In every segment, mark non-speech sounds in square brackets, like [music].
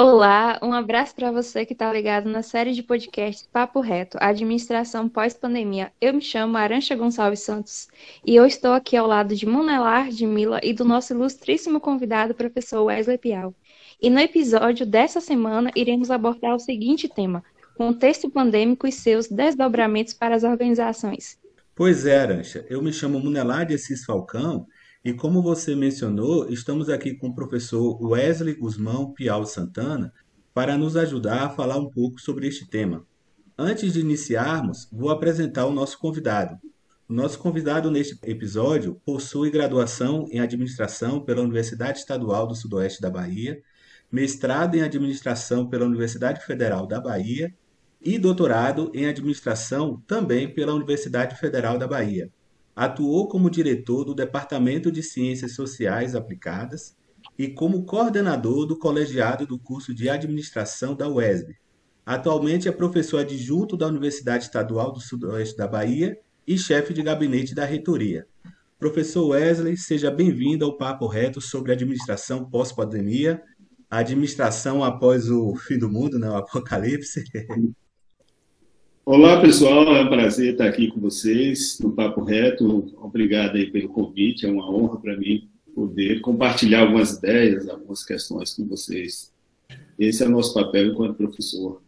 Olá, um abraço para você que está ligado na série de podcasts Papo Reto, Administração Pós-Pandemia. Eu me chamo Arancha Gonçalves Santos e eu estou aqui ao lado de Monelar, de Mila e do nosso ilustríssimo convidado, professor Wesley Pial. E no episódio dessa semana iremos abordar o seguinte tema: contexto pandêmico e seus desdobramentos para as organizações. Pois é, Arancha. Eu me chamo Munelar de Assis Falcão e como você mencionou, estamos aqui com o professor Wesley Guzmão Piau Santana para nos ajudar a falar um pouco sobre este tema. Antes de iniciarmos, vou apresentar o nosso convidado. O nosso convidado neste episódio possui graduação em administração pela Universidade Estadual do Sudoeste da Bahia, mestrado em administração pela Universidade Federal da Bahia e doutorado em administração também pela Universidade Federal da Bahia. Atuou como diretor do Departamento de Ciências Sociais Aplicadas e como coordenador do colegiado do curso de administração da UESB. Atualmente é professor adjunto da Universidade Estadual do Sudoeste da Bahia e chefe de gabinete da reitoria. Professor Wesley, seja bem-vindo ao Papo Reto sobre administração pós-pandemia, administração após o fim do mundo, né, o apocalipse. [laughs] Olá, pessoal. É um prazer estar aqui com vocês no Papo Reto. Obrigado aí pelo convite. É uma honra para mim poder compartilhar algumas ideias, algumas questões com vocês. Esse é o nosso papel enquanto professor.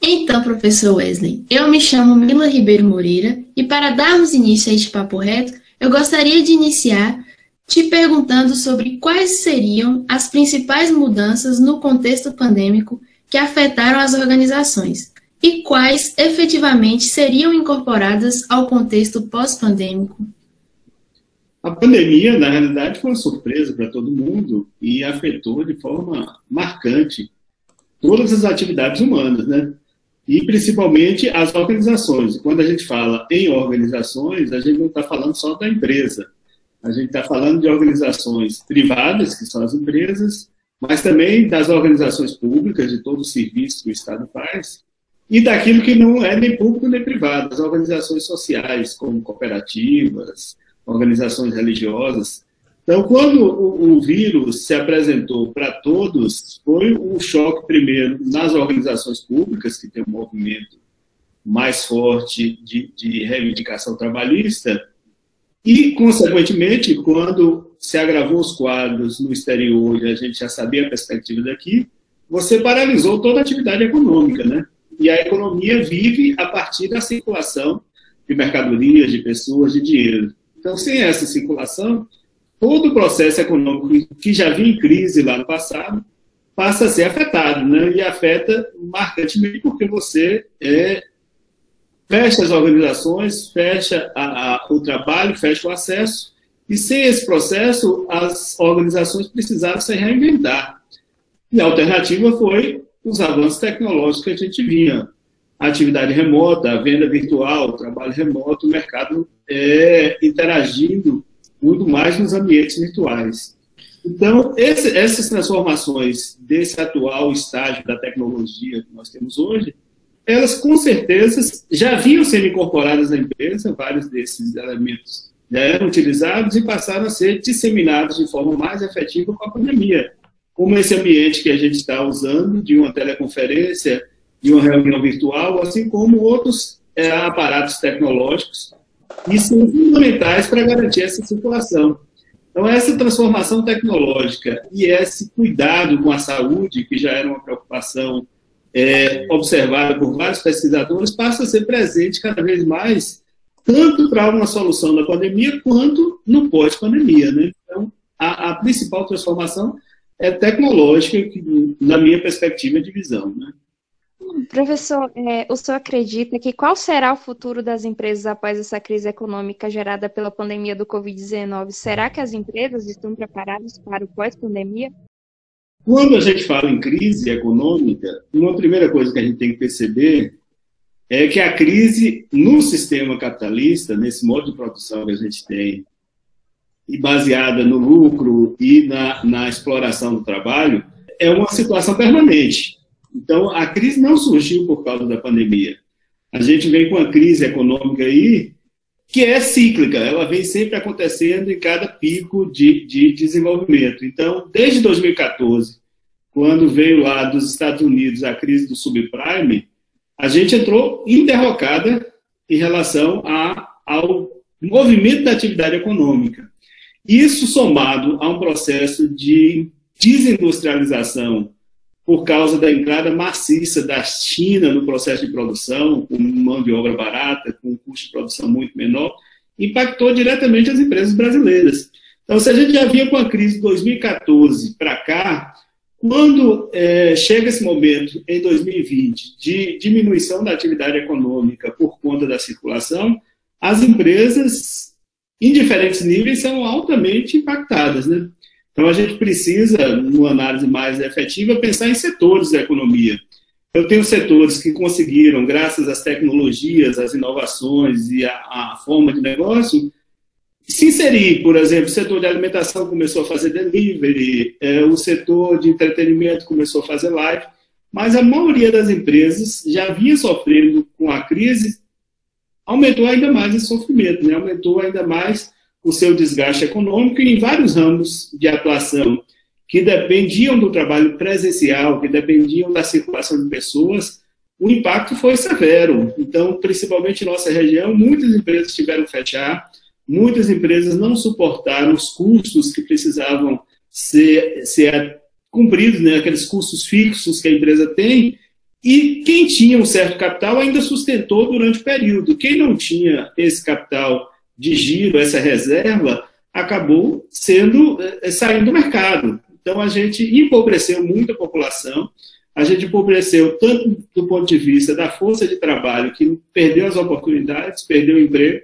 Então, professor Wesley, eu me chamo Mila Ribeiro Moreira e para darmos início a este papo reto, eu gostaria de iniciar te perguntando sobre quais seriam as principais mudanças no contexto pandêmico que afetaram as organizações, e quais efetivamente seriam incorporadas ao contexto pós-pandêmico? A pandemia, na realidade, foi uma surpresa para todo mundo e afetou de forma marcante todas as atividades humanas, né? E principalmente as organizações. Quando a gente fala em organizações, a gente não está falando só da empresa. A gente está falando de organizações privadas, que são as empresas, mas também das organizações públicas, de todo o serviço que o Estado faz, e daquilo que não é nem público nem privado, as organizações sociais, como cooperativas, organizações religiosas. Então, quando o, o vírus se apresentou para todos, foi um choque primeiro nas organizações públicas, que tem um movimento mais forte de, de reivindicação trabalhista, e, consequentemente, quando se agravou os quadros no exterior e a gente já sabia a perspectiva daqui, você paralisou toda a atividade econômica, né? E a economia vive a partir da circulação de mercadorias, de pessoas, de dinheiro. Então, sem essa circulação, todo o processo econômico que já vinha em crise lá no passado passa a ser afetado, né? E afeta marcantemente porque você é, fecha as organizações, fecha a, a, o trabalho, fecha o acesso, e sem esse processo, as organizações precisaram se reinventar. E a alternativa foi os avanços tecnológicos que a gente vinha. A atividade remota, a venda virtual, o trabalho remoto, o mercado é, interagindo muito mais nos ambientes virtuais. Então, esse, essas transformações desse atual estágio da tecnologia que nós temos hoje, elas com certeza já vinham sendo incorporadas na empresa, vários desses elementos já eram utilizados e passaram a ser disseminados de forma mais efetiva com a pandemia como esse ambiente que a gente está usando, de uma teleconferência, de uma reunião virtual, assim como outros é, aparatos tecnológicos, e são fundamentais para garantir essa circulação. Então, essa transformação tecnológica e esse cuidado com a saúde, que já era uma preocupação é, observada por vários pesquisadores, passa a ser presente cada vez mais, tanto para uma solução da pandemia, quanto no pós-pandemia. Né? Então, a, a principal transformação é tecnológica, na minha perspectiva de visão. Né? Professor, é, o senhor acredita que qual será o futuro das empresas após essa crise econômica gerada pela pandemia do Covid-19? Será que as empresas estão preparadas para o pós-pandemia? Quando a gente fala em crise econômica, uma primeira coisa que a gente tem que perceber é que a crise no sistema capitalista, nesse modo de produção que a gente tem, e baseada no lucro e na, na exploração do trabalho, é uma situação permanente. Então, a crise não surgiu por causa da pandemia. A gente vem com uma crise econômica aí que é cíclica, ela vem sempre acontecendo em cada pico de, de desenvolvimento. Então, desde 2014, quando veio lá dos Estados Unidos a crise do subprime, a gente entrou interrocada em relação a, ao movimento da atividade econômica. Isso somado a um processo de desindustrialização por causa da entrada maciça da China no processo de produção, com mão de obra barata, com um custo de produção muito menor, impactou diretamente as empresas brasileiras. Então, se a gente já vinha com a crise de 2014 para cá, quando é, chega esse momento, em 2020, de diminuição da atividade econômica por conta da circulação, as empresas, em diferentes níveis, são altamente impactadas. Né? Então, a gente precisa, numa análise mais efetiva, pensar em setores da economia. Eu tenho setores que conseguiram, graças às tecnologias, às inovações e à, forma de negócio, se inserir, por exemplo, o setor de alimentação começou a fazer delivery, é, o setor de entretenimento começou a fazer live, mas a maioria das empresas já vinha sofrendo com a crise, aumentou ainda mais esse sofrimento, né? aumentou ainda mais o seu desgaste econômico em vários ramos de atuação que dependiam do trabalho presencial, que dependiam da circulação de pessoas, o impacto foi severo. Então, principalmente em nossa região, muitas empresas tiveram que fechar, muitas empresas não suportaram os custos que precisavam ser, ser cumpridos, né, aqueles custos fixos que a empresa tem, e quem tinha um certo capital ainda sustentou durante o período. Quem não tinha esse capital de giro, essa reserva, acabou sendo é, saindo do mercado. Então a gente empobreceu muito a população, a gente empobreceu tanto do ponto de vista da força de trabalho, que perdeu as oportunidades, perdeu o emprego,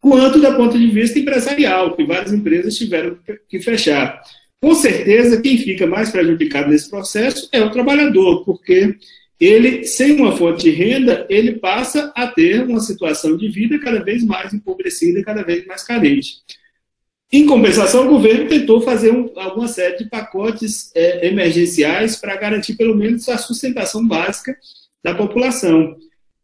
quanto do ponto de vista empresarial, que várias empresas tiveram que fechar. Com certeza, quem fica mais prejudicado nesse processo é o trabalhador, porque ele, sem uma fonte de renda, ele passa a ter uma situação de vida cada vez mais empobrecida, cada vez mais carente. Em compensação, o governo tentou fazer um, alguma série de pacotes é, emergenciais para garantir pelo menos a sustentação básica da população.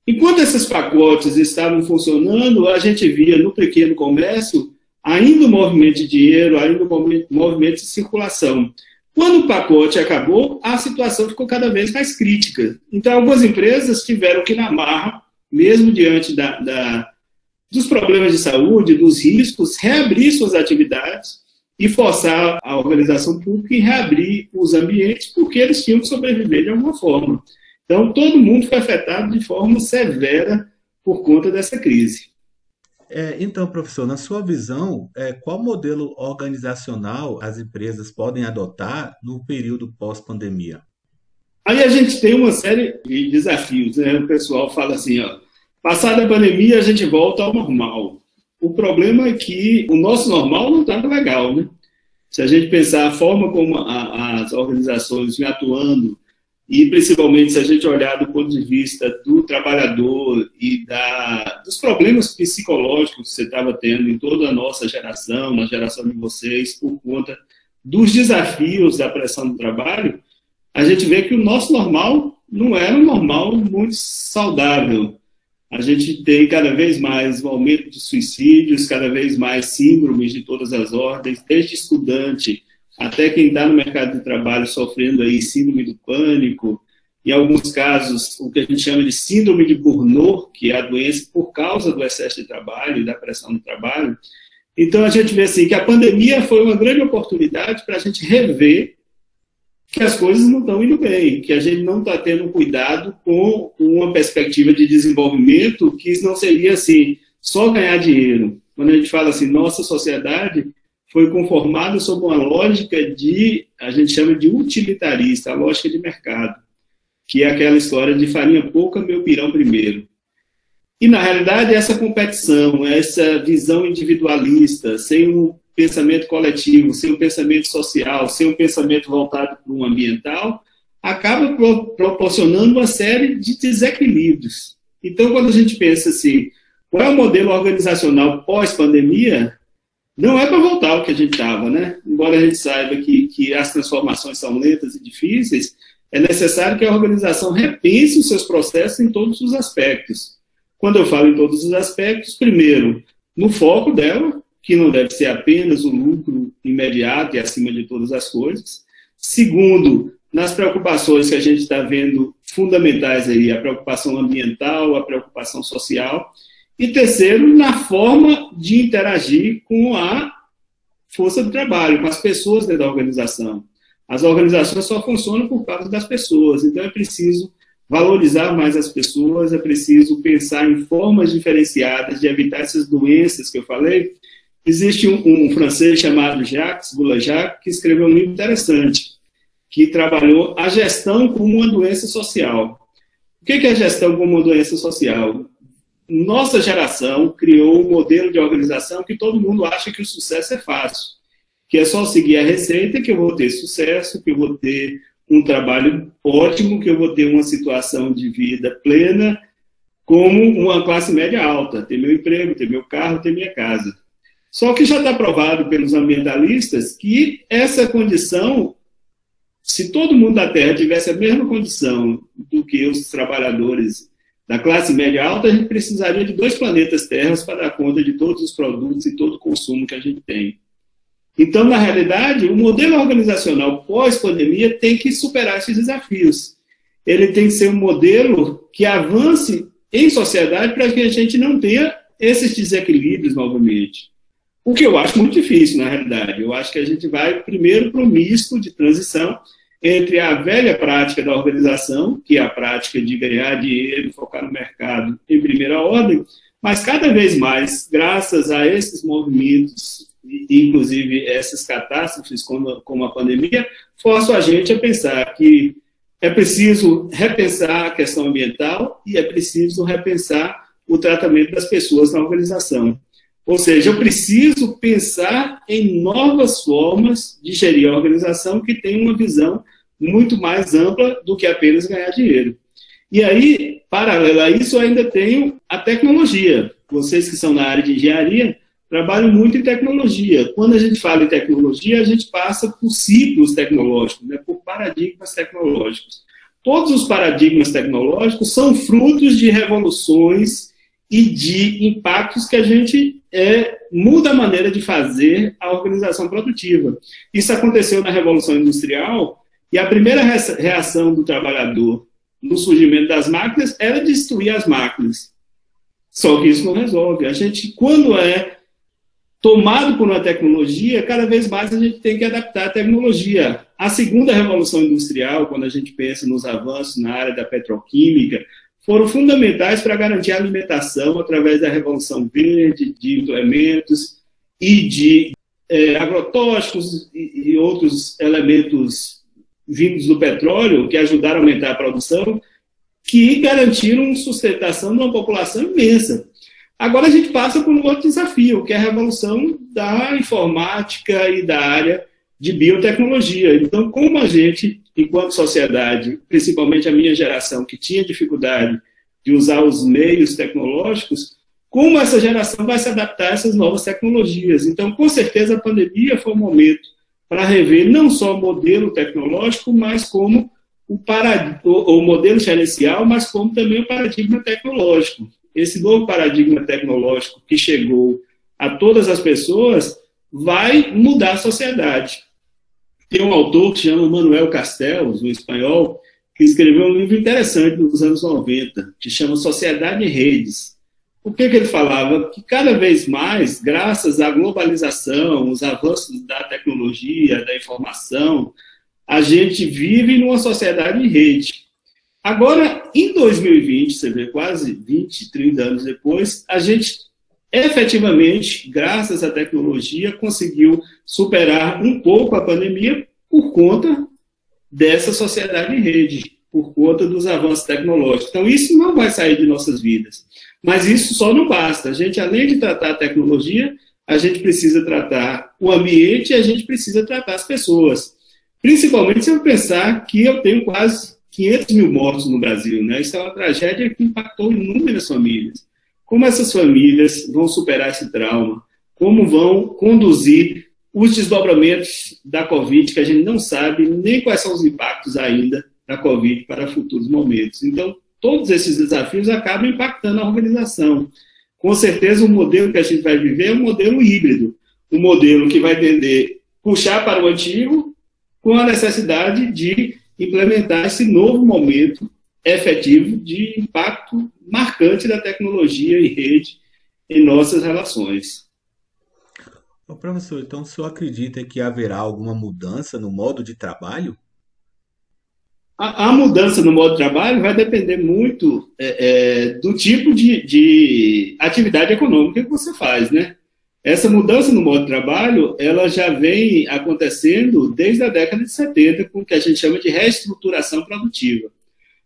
Enquanto esses pacotes estavam funcionando, a gente via no pequeno comércio ainda o movimento de dinheiro, ainda o movimento de circulação. Quando o pacote acabou, a situação ficou cada vez mais crítica. Então, algumas empresas tiveram que, na marra, mesmo diante da, da, dos problemas de saúde, dos riscos, reabrir suas atividades e forçar a organização pública em reabrir os ambientes, porque eles tinham que sobreviver de alguma forma. Então, todo mundo foi afetado de forma severa por conta dessa crise. É, então, professor, na sua visão, é, qual modelo organizacional as empresas podem adotar no período pós-pandemia? Aí a gente tem uma série de desafios. Né? O pessoal fala assim, ó, passada a pandemia a gente volta ao normal. O problema é que o nosso normal não está legal, né? Se a gente pensar a forma como a, as organizações vêm atuando e principalmente se a gente olhar do ponto de vista do trabalhador e da, dos problemas psicológicos que você estava tendo em toda a nossa geração, na geração de vocês, por conta dos desafios da pressão do trabalho, a gente vê que o nosso normal não era um normal muito saudável. A gente tem cada vez mais um aumento de suicídios, cada vez mais síndromes de todas as ordens, desde estudante até quem está no mercado de trabalho sofrendo aí síndrome do pânico, em alguns casos, o que a gente chama de síndrome de Burnout, que é a doença por causa do excesso de trabalho e da pressão do trabalho. Então, a gente vê assim que a pandemia foi uma grande oportunidade para a gente rever que as coisas não estão indo bem, que a gente não está tendo cuidado com uma perspectiva de desenvolvimento que não seria assim, só ganhar dinheiro. Quando a gente fala assim, nossa sociedade foi conformado sob uma lógica de, a gente chama de utilitarista, a lógica de mercado, que é aquela história de farinha pouca, meu pirão primeiro. E, na realidade, essa competição, essa visão individualista, sem um pensamento coletivo, sem um pensamento social, sem um pensamento voltado para o ambiental, acaba proporcionando uma série de desequilíbrios. Então, quando a gente pensa assim, qual é o modelo organizacional pós-pandemia, não é para voltar ao que a gente estava, né? Embora a gente saiba que, que as transformações são lentas e difíceis, é necessário que a organização repense os seus processos em todos os aspectos. Quando eu falo em todos os aspectos, primeiro, no foco dela, que não deve ser apenas o lucro imediato e acima de todas as coisas. Segundo, nas preocupações que a gente está vendo fundamentais aí, a preocupação ambiental, a preocupação social, e terceiro, na forma de interagir com a força do trabalho, com as pessoas dentro da organização. As organizações só funcionam por causa das pessoas, então é preciso valorizar mais as pessoas, é preciso pensar em formas diferenciadas de evitar essas doenças que eu falei. Existe um, um francês chamado Jacques Boulanger que escreveu um livro interessante, que trabalhou a gestão como uma doença social. O que é a gestão como uma doença social? Nossa geração criou um modelo de organização que todo mundo acha que o sucesso é fácil, que é só seguir a receita que eu vou ter sucesso, que eu vou ter um trabalho ótimo, que eu vou ter uma situação de vida plena, como uma classe média alta, ter meu emprego, ter meu carro, ter minha casa. Só que já está provado pelos ambientalistas que essa condição se todo mundo da Terra tivesse a mesma condição do que os trabalhadores da classe média alta, a gente precisaria de dois planetas Terras para dar conta de todos os produtos e todo o consumo que a gente tem. Então, na realidade, o modelo organizacional pós-pandemia tem que superar esses desafios. Ele tem que ser um modelo que avance em sociedade para que a gente não tenha esses desequilíbrios novamente. O que eu acho muito difícil, na realidade. Eu acho que a gente vai primeiro para um misto de transição entre a velha prática da organização, que é a prática de ganhar dinheiro focar no mercado em primeira ordem, mas cada vez mais, graças a esses movimentos, inclusive essas catástrofes como, como a pandemia, forçam a gente a pensar que é preciso repensar a questão ambiental e é preciso repensar o tratamento das pessoas na organização. Ou seja, eu preciso pensar em novas formas de gerir a organização que tem uma visão muito mais ampla do que apenas ganhar dinheiro. E aí, paralelo a isso, eu ainda tenho a tecnologia. Vocês que são na área de engenharia trabalham muito em tecnologia. Quando a gente fala em tecnologia, a gente passa por ciclos tecnológicos, né, por paradigmas tecnológicos. Todos os paradigmas tecnológicos são frutos de revoluções e de impactos que a gente é, muda a maneira de fazer a organização produtiva. Isso aconteceu na Revolução Industrial e a primeira reação do trabalhador no surgimento das máquinas era destruir as máquinas. Só que isso não resolve. A gente, quando é tomado por uma tecnologia, cada vez mais a gente tem que adaptar a tecnologia. A segunda revolução industrial, quando a gente pensa nos avanços na área da petroquímica, foram fundamentais para garantir a alimentação através da Revolução Verde, de implementos e de é, agrotóxicos e, e outros elementos vindos do petróleo que ajudaram a aumentar a produção, que garantiram sustentação de uma população imensa. Agora a gente passa por um outro desafio, que é a revolução da informática e da área de biotecnologia. Então, como a gente enquanto sociedade, principalmente a minha geração, que tinha dificuldade de usar os meios tecnológicos, como essa geração vai se adaptar a essas novas tecnologias. Então, com certeza, a pandemia foi um momento para rever não só o modelo tecnológico, mas como o, o modelo gerencial, mas como também o paradigma tecnológico. Esse novo paradigma tecnológico que chegou a todas as pessoas vai mudar a sociedade. Tem um autor que chama Manuel Castells, um espanhol, que escreveu um livro interessante nos anos 90, que chama Sociedade em Redes. O que, que ele falava? Que cada vez mais, graças à globalização, os avanços da tecnologia, da informação, a gente vive numa sociedade em rede. Agora, em 2020, você vê quase 20, 30 anos depois, a gente efetivamente, graças à tecnologia, conseguiu superar um pouco a pandemia por conta dessa sociedade em rede, por conta dos avanços tecnológicos. Então, isso não vai sair de nossas vidas. Mas isso só não basta. A gente, além de tratar a tecnologia, a gente precisa tratar o ambiente e a gente precisa tratar as pessoas. Principalmente se eu pensar que eu tenho quase 500 mil mortos no Brasil. Né? Isso é uma tragédia que impactou inúmeras famílias. Como essas famílias vão superar esse trauma? Como vão conduzir os desdobramentos da Covid, que a gente não sabe nem quais são os impactos ainda da Covid para futuros momentos. Então, todos esses desafios acabam impactando a organização. Com certeza, o modelo que a gente vai viver é um modelo híbrido, um modelo que vai tender puxar para o antigo com a necessidade de implementar esse novo momento efetivo de impacto marcante da tecnologia em rede em nossas relações. Ô, professor, então o senhor acredita que haverá alguma mudança no modo de trabalho? A, a mudança no modo de trabalho vai depender muito é, é, do tipo de, de atividade econômica que você faz, né? Essa mudança no modo de trabalho, ela já vem acontecendo desde a década de 70, com o que a gente chama de reestruturação produtiva.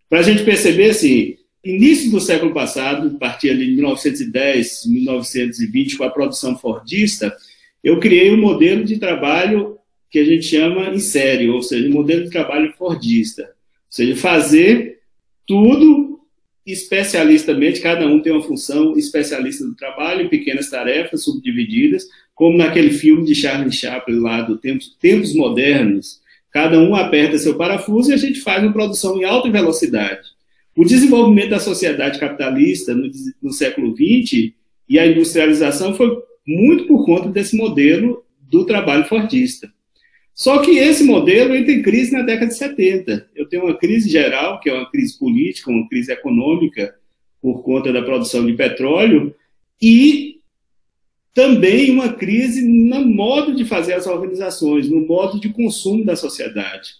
Para a gente perceber, assim, início do século passado, a partir de 1910, 1920, com a produção fordista, eu criei um modelo de trabalho que a gente chama em série, ou seja, um modelo de trabalho fordista. Ou seja, fazer tudo especialistamente, cada um tem uma função especialista do trabalho, pequenas tarefas subdivididas, como naquele filme de Charlie Chaplin lá do Tempos, Tempos Modernos. Cada um aperta seu parafuso e a gente faz uma produção em alta velocidade. O desenvolvimento da sociedade capitalista no, no século XX e a industrialização foi muito por conta desse modelo do trabalho fordista. Só que esse modelo entra em crise na década de 70. Eu tenho uma crise geral, que é uma crise política, uma crise econômica, por conta da produção de petróleo, e também uma crise no modo de fazer as organizações, no modo de consumo da sociedade.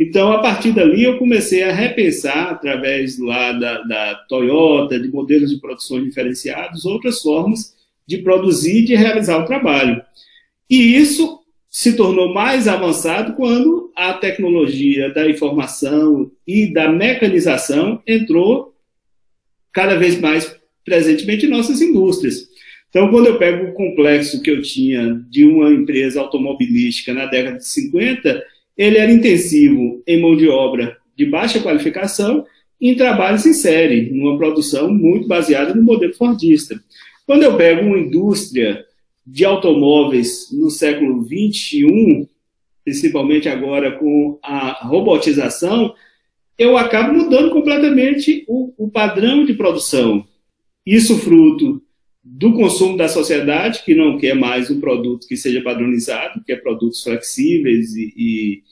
Então, a partir dali, eu comecei a repensar, através lá da, da Toyota, de modelos de produção diferenciados, outras formas de produzir e de realizar o trabalho. E isso se tornou mais avançado quando a tecnologia da informação e da mecanização entrou cada vez mais presentemente em nossas indústrias. Então, quando eu pego o complexo que eu tinha de uma empresa automobilística na década de 50, ele era intensivo em mão de obra de baixa qualificação em trabalhos em série, numa produção muito baseada no modelo fordista. Quando eu pego uma indústria de automóveis no século 21, principalmente agora com a robotização, eu acabo mudando completamente o, o, padrão de produção. Isso fruto do consumo da sociedade, que não quer mais um produto que seja padronizado, quer produtos flexíveis e, e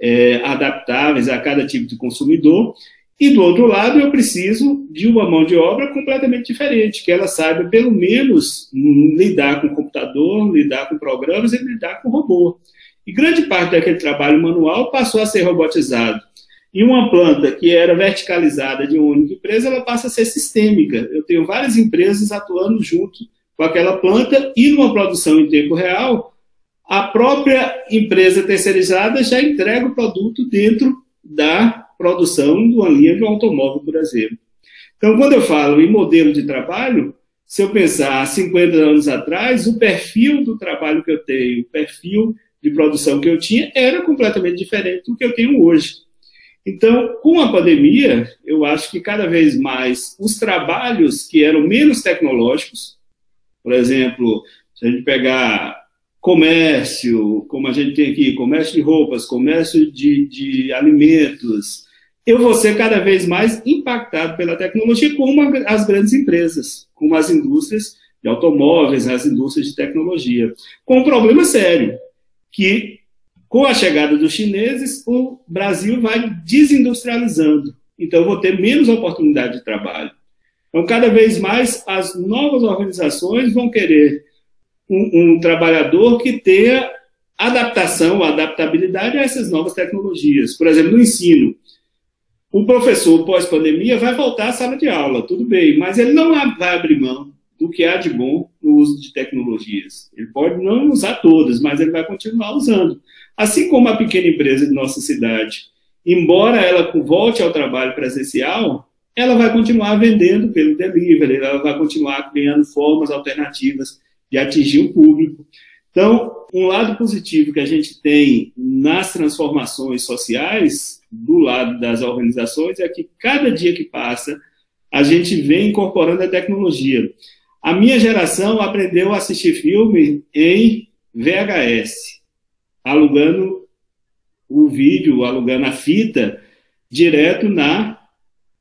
é, adaptáveis a cada tipo de consumidor, e do outro lado, eu preciso de uma mão de obra completamente diferente, que ela saiba, pelo menos, lidar com computador, lidar com programas e lidar com robô. E grande parte daquele trabalho manual passou a ser robotizado. E uma planta que era verticalizada de uma única empresa, ela passa a ser sistêmica. Eu tenho várias empresas atuando junto com aquela planta e numa produção em tempo real, a própria empresa terceirizada já entrega o produto dentro da produção de uma linha de um automóvel, por exemplo. Então, quando eu falo em modelo de trabalho, se eu pensar há 50 anos atrás, o perfil do trabalho que eu tenho, o perfil de produção que eu tinha, era completamente diferente do que eu tenho hoje. Então, com a pandemia, eu acho que cada vez mais os trabalhos que eram menos tecnológicos, por exemplo, se a gente pegar comércio, como a gente tem aqui, comércio de roupas, comércio de, de alimentos, eu vou ser cada vez mais impactado pela tecnologia, como as grandes empresas, como as indústrias de automóveis, as indústrias de tecnologia. Com um problema sério, que com a chegada dos chineses, o Brasil vai desindustrializando. Então, vou ter menos oportunidade de trabalho. Então, cada vez mais, as novas organizações vão querer um, um trabalhador que tenha adaptação, adaptabilidade a essas novas tecnologias. Por exemplo, no ensino, o professor, pós-pandemia, vai voltar à sala de aula, tudo bem, mas ele não vai abrir mão do que há de bom no uso de tecnologias. Ele pode não usar todas, mas ele vai continuar usando. Assim como a pequena empresa de nossa cidade, embora ela volte ao trabalho presencial, ela vai continuar vendendo pelo delivery, ela vai continuar criando formas alternativas de atingir o público. Então, um lado positivo que a gente tem nas transformações sociais, do lado das organizações, é que cada dia que passa, a gente vem incorporando a tecnologia. A minha geração aprendeu a assistir filme em VHS, alugando o vídeo, alugando a fita, direto na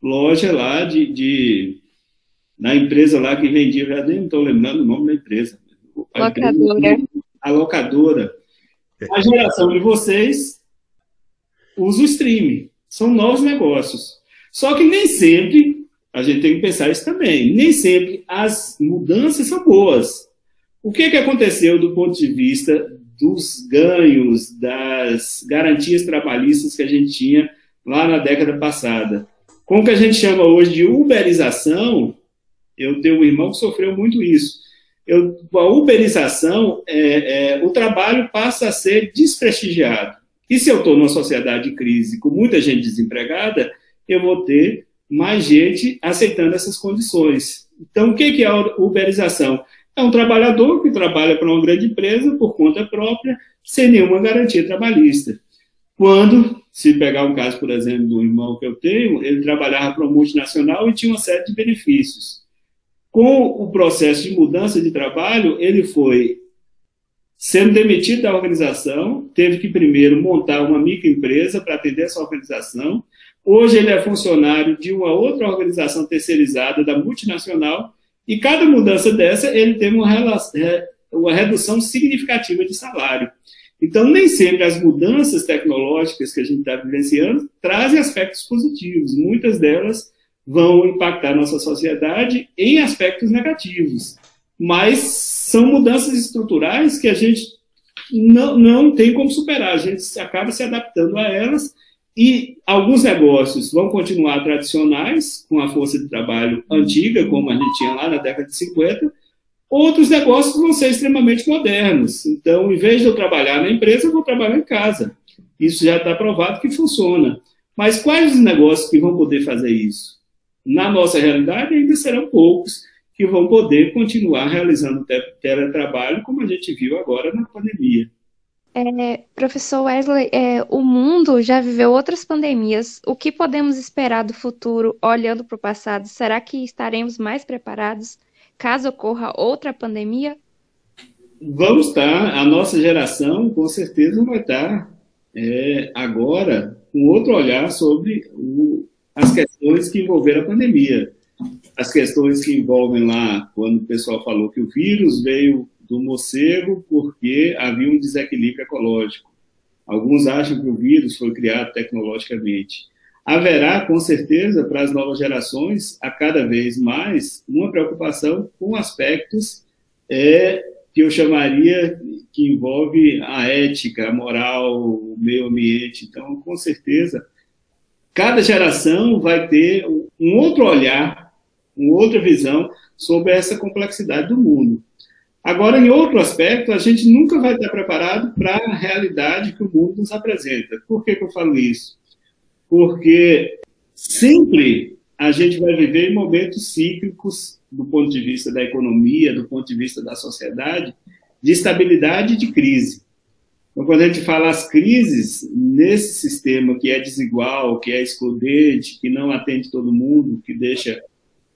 loja lá de, de na empresa lá que vendia, já nem estou lembrando o nome da empresa. A locadora. A locadora. A geração de vocês usa o streaming. São novos negócios. Só que nem sempre, a gente tem que pensar isso também, nem sempre as mudanças são boas. O que, que aconteceu do ponto de vista dos ganhos, das garantias trabalhistas que a gente tinha lá na década passada? Com o que a gente chama hoje de uberização, eu tenho um irmão que sofreu muito isso. Eu, a uberização, é, é, o trabalho passa a ser desprestigiado. E se eu estou numa sociedade de crise com muita gente desempregada, eu vou ter mais gente aceitando essas condições. Então, o que é a uberização? É um trabalhador que trabalha para uma grande empresa por conta própria, sem nenhuma garantia trabalhista. Quando, se pegar um caso, por exemplo, do irmão que eu tenho, ele trabalhava para uma multinacional e tinha uma série de benefícios. Com o processo de mudança de trabalho, ele foi sendo demitido da organização, teve que primeiro montar uma microempresa para atender essa organização. Hoje ele é funcionário de uma outra organização terceirizada da multinacional e cada mudança dessa ele tem uma, é, uma redução significativa de salário. Então, nem sempre as mudanças tecnológicas que a gente está vivenciando trazem aspectos positivos. Muitas delas vão impactar nossa sociedade em aspectos negativos. Mas são mudanças estruturais que a gente não, não tem como superar. A gente acaba se adaptando a elas e alguns negócios vão continuar tradicionais, com a força de trabalho antiga, como a gente tinha lá na década de 50, outros negócios vão ser extremamente modernos. Então, em vez de eu trabalhar na empresa, eu vou trabalhar em casa. Isso já está provado que funciona. Mas quais os negócios que vão poder fazer isso? Na nossa realidade, ainda serão poucos que vão poder continuar realizando teletrabalho, como a gente viu agora na pandemia. É, professor Wesley, é, o mundo já viveu outras pandemias. O que podemos esperar do futuro olhando para o passado? Será que estaremos mais preparados caso ocorra outra pandemia? Vamos estar. A nossa geração, com certeza, vai estar é, agora com outro olhar sobre o, as questões que envolveram a pandemia. As questões que envolvem lá, quando o pessoal falou que o vírus veio do morcego porque havia um desequilíbrio ecológico. Alguns acham que o vírus foi criado tecnologicamente. Haverá, com certeza, para as novas gerações, a cada vez mais, uma preocupação com aspectos é, que eu chamaria que envolve a ética, a moral, o meio ambiente. Então, com certeza, cada geração vai ter um outro olhar, uma outra visão sobre essa complexidade do mundo. Agora, em outro aspecto, a gente nunca vai estar preparado para a realidade que o mundo nos apresenta. Por que, que eu falo isso? Porque sempre a gente vai viver momentos cíclicos, do ponto de vista da economia, do ponto de vista da sociedade, de estabilidade e de crise. Então, quando a gente fala as crises nesse sistema que é desigual, que é excludente, que não atende todo mundo, que deixa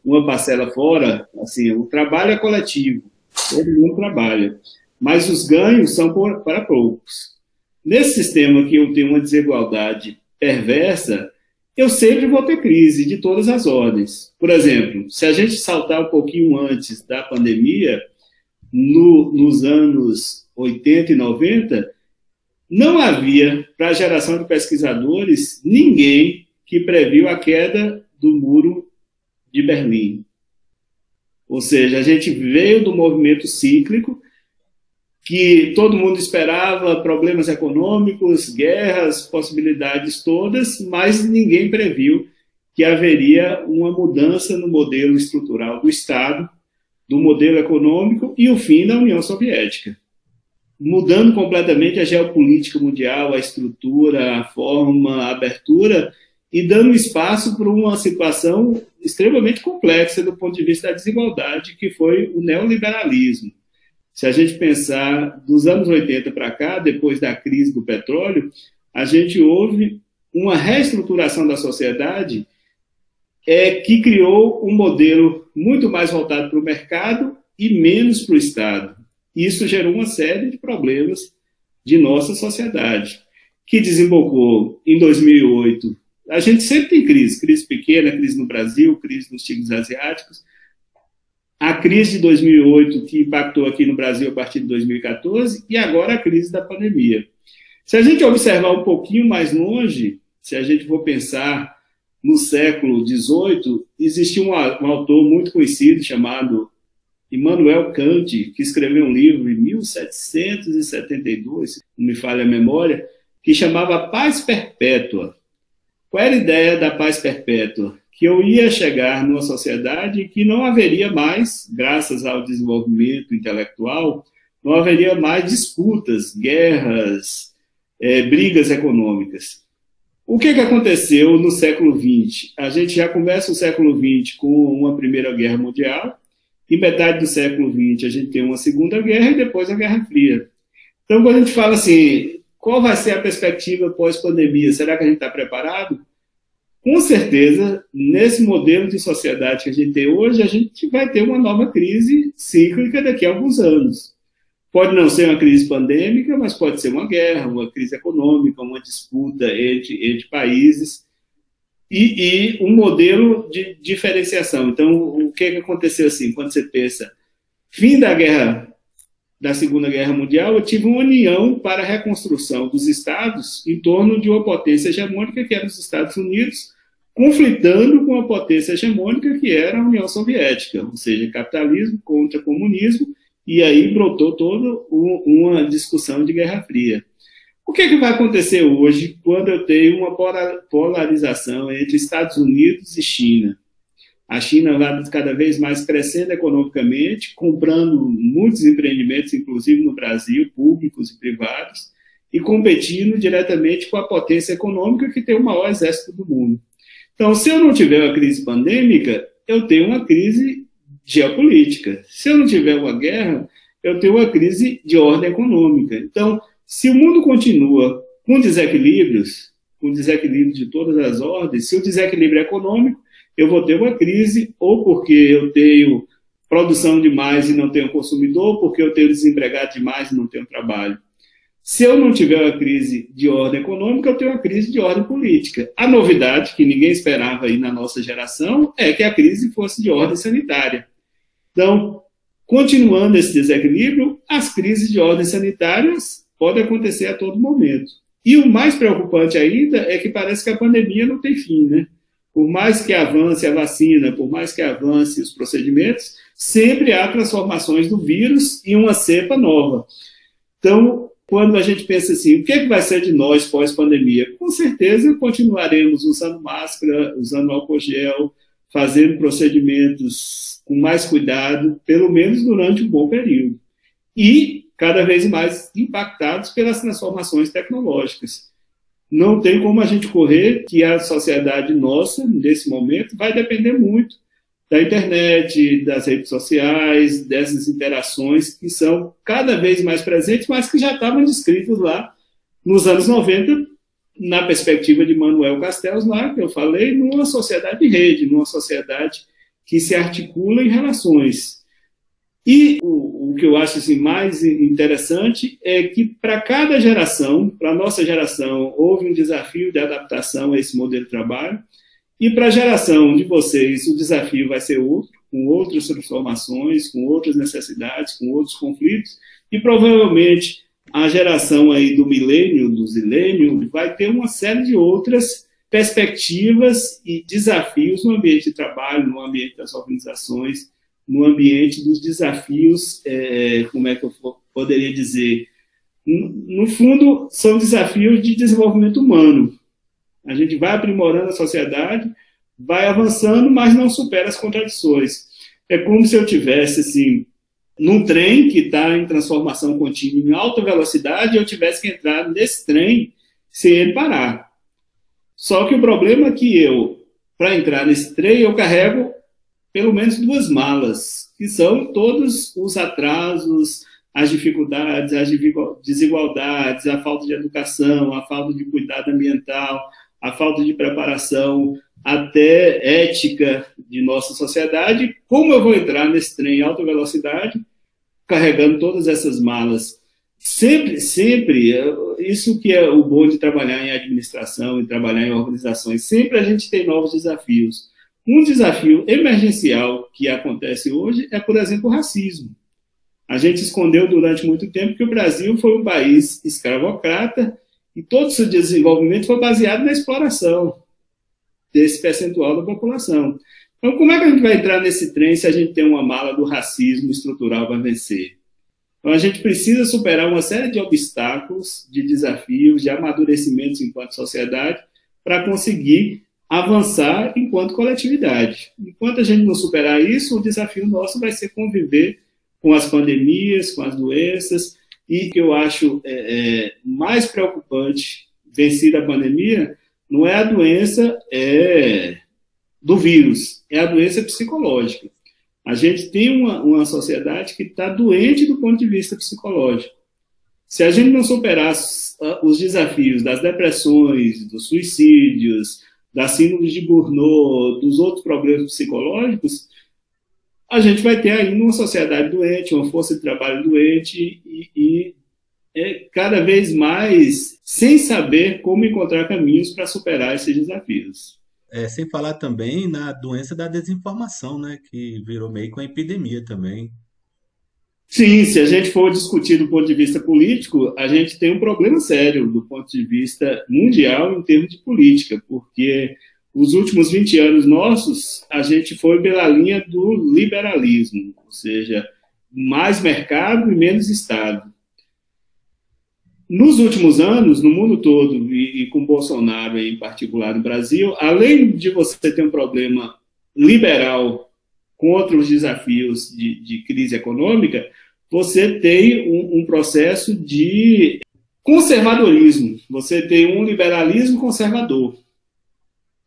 uma parcela fora, assim, o trabalho é coletivo todo mundo trabalha. Mas os ganhos são por, para poucos. Nesse sistema que eu tenho uma desigualdade perversa, eu sempre vou ter crise de todas as ordens. Por exemplo, se a gente saltar um pouquinho antes da pandemia, no, nos anos 80 e 90, não havia, para a geração de pesquisadores, ninguém que previu a queda do muro de Berlim. Ou seja, a gente veio do movimento cíclico, que todo mundo esperava problemas econômicos, guerras, possibilidades todas, mas ninguém previu que haveria uma mudança no modelo estrutural do Estado, do modelo econômico e o fim da União Soviética. Mudando completamente a geopolítica mundial, a estrutura, a forma, a abertura, e dando espaço para uma situação extremamente complexa do ponto de vista da desigualdade, que foi o neoliberalismo. Se a gente pensar dos anos 80 para cá, depois da crise do petróleo, a gente houve uma reestruturação da sociedade é, que criou um modelo muito mais voltado para o mercado e menos para o Estado. Isso gerou uma série de problemas de nossa sociedade, que desembocou em 2008 a gente sempre tem crise, crise pequena, crise no Brasil, crise nos tigres asiáticos. A crise de 2008, que impactou aqui no Brasil a partir de 2014, e agora a crise da pandemia. Se a gente observar um pouquinho mais longe, se a gente for pensar no século XVIII, existia um, um autor muito conhecido chamado Immanuel Kant, que escreveu um livro em 1772, não me falha a memória, que chamava Paz Perpétua. Qual era a ideia da paz perpétua? Que eu ia chegar numa sociedade que não haveria mais, graças ao desenvolvimento intelectual, não haveria mais disputas, guerras, é, brigas econômicas. O que, que aconteceu no século XX? A gente já começa o século XX com uma Primeira Guerra Mundial, e metade do século XX a gente tem uma Segunda Guerra e depois a Guerra Fria. Então, quando a gente fala assim, qual vai ser a perspectiva pós-pandemia? Será que a gente está preparado? Com certeza, nesse modelo de sociedade que a gente tem hoje, a gente vai ter uma nova crise cíclica daqui a alguns anos. Pode não ser uma crise pandêmica, mas pode ser uma guerra, uma crise econômica, uma disputa entre, entre países e, e, um modelo de diferenciação. Então, o que, que aconteceu assim? Quando você pensa, fim da guerra, da Segunda Guerra Mundial, eu tive uma união para a reconstrução dos estados em torno de uma potência hegemônica que era os Estados Unidos, conflitando com a potência hegemônica que era a União Soviética, ou seja, capitalismo contra comunismo, e aí brotou toda uma discussão de Guerra Fria. O que, é que vai acontecer hoje quando eu tenho uma polarização entre Estados Unidos e China? A China vai cada vez mais crescendo economicamente, comprando muitos empreendimentos, inclusive no Brasil, públicos e privados, e competindo diretamente com a potência econômica que tem o maior exército do mundo. Então, se eu não tiver uma crise pandêmica, eu tenho uma crise geopolítica. Se eu não tiver uma guerra, eu tenho uma crise de ordem econômica. Então, se o mundo continua com desequilíbrios, com desequilíbrio de todas as ordens, se o desequilíbrio é econômico, eu vou ter uma crise, ou porque eu tenho produção demais e não tenho consumidor, porque eu tenho desempregado demais e não tenho trabalho. Se eu não tiver uma crise de ordem econômica, eu tenho uma crise de ordem política. A novidade, que ninguém esperava aí na nossa geração, é que a crise fosse de ordem sanitária. Então, continuando esse desequilíbrio, as crises de ordem sanitárias podem acontecer a todo momento. E o mais preocupante ainda é que parece que a pandemia não tem fim, né? Por mais que avance a vacina, por mais que avance os procedimentos, sempre há transformações do vírus em uma cepa nova. Então, quando a gente pensa assim, o que, é que vai ser de nós pós-pandemia? Com certeza continuaremos usando máscara, usando álcool gel, fazendo procedimentos com mais cuidado, pelo menos durante um bom período. E cada vez mais impactados pelas transformações tecnológicas. Não tem como a gente correr que a sociedade nossa, nesse momento, vai depender muito da internet, das redes sociais, dessas interações que são cada vez mais presentes, mas que já estavam descritas lá nos anos 90, na perspectiva de Manuel Castells, lá que eu falei, numa sociedade de rede, numa sociedade que se articula em relações. E o, o que eu acho assim, mais interessante é que para cada geração, para a nossa geração, houve um desafio de adaptação a esse modelo de trabalho, e para a geração de vocês, o desafio vai ser outro, com outras transformações, com outras necessidades, com outros conflitos, e provavelmente a geração aí do milênio, do zilênio, vai ter uma série de outras perspectivas e desafios no ambiente de trabalho, no ambiente das organizações, no ambiente dos desafios, é, como é que eu poderia dizer? No fundo, são desafios de desenvolvimento humano. A gente vai aprimorando a sociedade, vai avançando, mas não supera as contradições. É como se eu tivesse assim num trem que está em transformação contínua em alta velocidade, eu tivesse que entrar nesse trem sem ele parar. Só que o problema é que eu, para entrar nesse trem, eu carrego pelo menos duas malas, que são todos os atrasos, as dificuldades, as desigualdades, a falta de educação, a falta de cuidado ambiental, a falta de preparação até ética de nossa sociedade. Como eu vou entrar nesse trem em alta velocidade, carregando todas essas malas? Sempre, sempre, é, isso que é o bom de trabalhar em administração e trabalhar em organizações, sempre a gente tem novos desafios. Um desafio emergencial que acontece hoje é, por exemplo, o racismo. A gente escondeu durante muito tempo que o Brasil foi um país escravocrata E todo esse desenvolvimento foi baseado na exploração desse percentual da população. Então, como é que a gente vai entrar nesse trem se a gente tem uma mala do racismo estrutural para vencer? Então, a gente precisa superar uma série de obstáculos, de desafios, de amadurecimentos enquanto sociedade, para conseguir avançar enquanto coletividade. Enquanto a gente não superar isso, o desafio nosso vai ser conviver com as pandemias, com as doenças, e que eu acho é, é, mais preocupante, vencida a pandemia, não é a doença é, do vírus, é a doença psicológica. A gente tem uma, uma sociedade que está doente do ponto de vista psicológico. Se a gente não superar os desafios das depressões, dos suicídios, da síndrome de Burnout, dos outros problemas psicológicos, a gente vai ter ainda uma sociedade doente, uma força de trabalho doente e, e é cada vez mais sem saber como encontrar caminhos para superar esses desafios. É, sem falar também na doença da desinformação, né, que virou meio com a epidemia também. Sim, se a gente for discutir do ponto de vista político, a gente tem um problema sério do ponto de vista mundial em termos de política, porque os últimos 20 anos nossos, a gente foi pela linha do liberalismo, ou seja, mais mercado e menos Estado. Nos últimos anos, no mundo todo, e, com Bolsonaro em particular no Brasil, além de você ter um problema liberal contra os desafios de, de crise econômica, você tem um, um, processo de conservadorismo. Você tem um liberalismo conservador.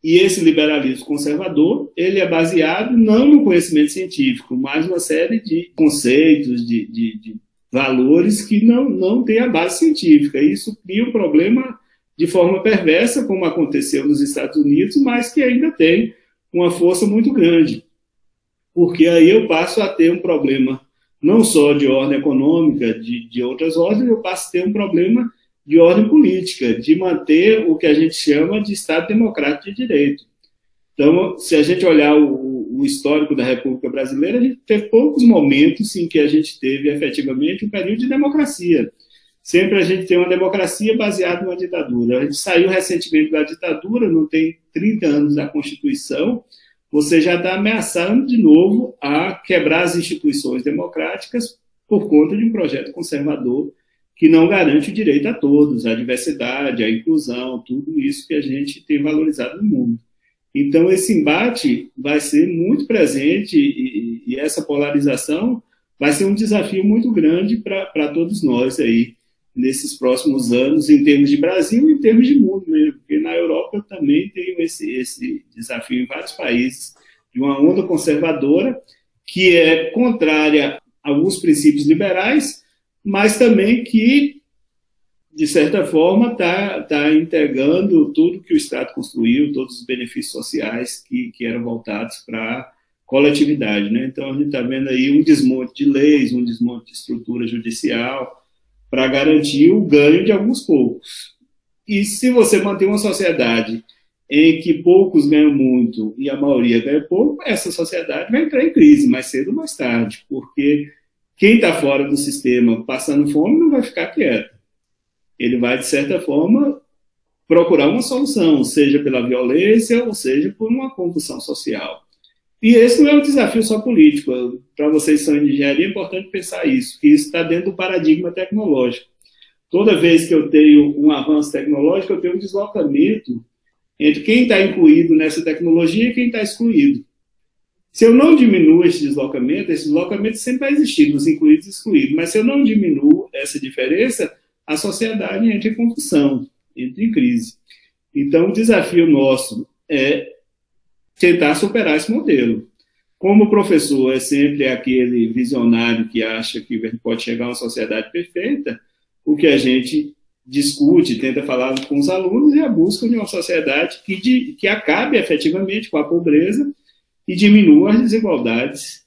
E esse liberalismo conservador, ele é baseado não no conhecimento científico, mas uma série de conceitos, de, de, de valores que não, não têm a base científica. Isso cria um problema de forma perversa, como aconteceu nos Estados Unidos, mas que ainda tem uma força muito grande. Porque aí eu passo a ter um problema não só de ordem econômica, de, de outras ordens, eu passo a ter um problema de ordem política, de manter o que a gente chama de Estado Democrático de Direito. Então, se a gente olhar o, o, histórico da República Brasileira, a gente teve poucos momentos em que a gente teve efetivamente um período de democracia. Sempre a gente tem uma democracia baseada numa ditadura. A gente saiu recentemente da ditadura, não tem 30 anos da Constituição, você já está ameaçando de novo a quebrar as instituições democráticas por conta de um projeto conservador que não garante o direito a todos, a diversidade, a inclusão, tudo isso que a gente tem valorizado no mundo. Então, esse embate vai ser muito presente e, e essa polarização vai ser um desafio muito grande para todos nós aí nesses próximos anos, em termos de Brasil e em termos de mundo mesmo, porque na Europa eu também tenho esse, esse desafio em vários países, de uma onda conservadora que é contrária a alguns princípios liberais, mas também que de certa forma, está tá entregando tudo que o Estado construiu, todos os benefícios sociais que, que eram voltados para a coletividade. Né? Então, a gente está vendo aí um desmonte de leis, um desmonte de estrutura judicial, para garantir o ganho de alguns poucos. E se você manter uma sociedade em que poucos ganham muito e a maioria ganha pouco, essa sociedade vai entrar em crise mais cedo ou mais tarde, porque quem está fora do sistema passando fome não vai ficar quieto ele vai, de certa forma, procurar uma solução, seja pela violência ou seja por uma compulsão social. E esse não é um desafio só político. Para vocês que são engenharia, é importante pensar isso, que isso está dentro do paradigma tecnológico. Toda vez que eu tenho um avanço tecnológico, eu tenho um deslocamento entre quem está incluído nessa tecnologia e quem está excluído. Se eu não diminuo esse deslocamento, esse deslocamento sempre vai existir, dos incluídos e excluídos, mas se eu não diminuo essa diferença, a sociedade entra em concussão, entra em crise. Então, o desafio nosso é tentar superar esse modelo. Como o professor é sempre aquele visionário que acha que pode chegar a uma sociedade perfeita, o que a gente discute, tenta falar com os alunos é a busca de uma sociedade que, de, que acabe efetivamente com a pobreza e diminua as desigualdades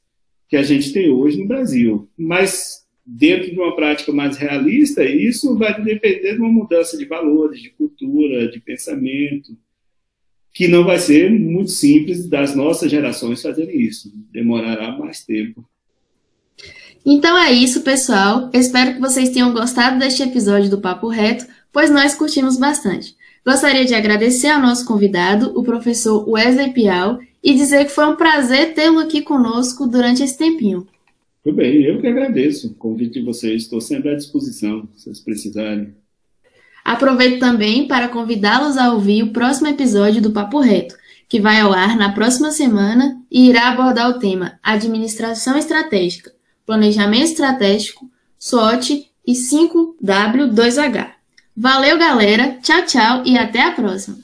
que a gente tem hoje no Brasil. Mas dentro de uma prática mais realista, isso vai depender de uma mudança de valores, de cultura, de pensamento, que não vai ser muito simples das nossas gerações fazerem isso. Demorará mais tempo. Então é isso, pessoal. espero que vocês tenham gostado deste episódio do Papo Reto, pois nós curtimos bastante. Gostaria de agradecer ao nosso convidado, o professor Wesley Pial, e dizer que foi um prazer tê-lo aqui conosco durante esse tempinho. Tudo bem, eu que agradeço o convite de vocês. Estou sempre à disposição, se vocês precisarem. Aproveito também para convidá-los a ouvir o próximo episódio do Papo Reto, que vai ao ar na próxima semana e irá abordar o tema Administração Estratégica, Planejamento Estratégico, SWOT e 5W2H. Valeu, galera. Tchau, tchau e até a próxima.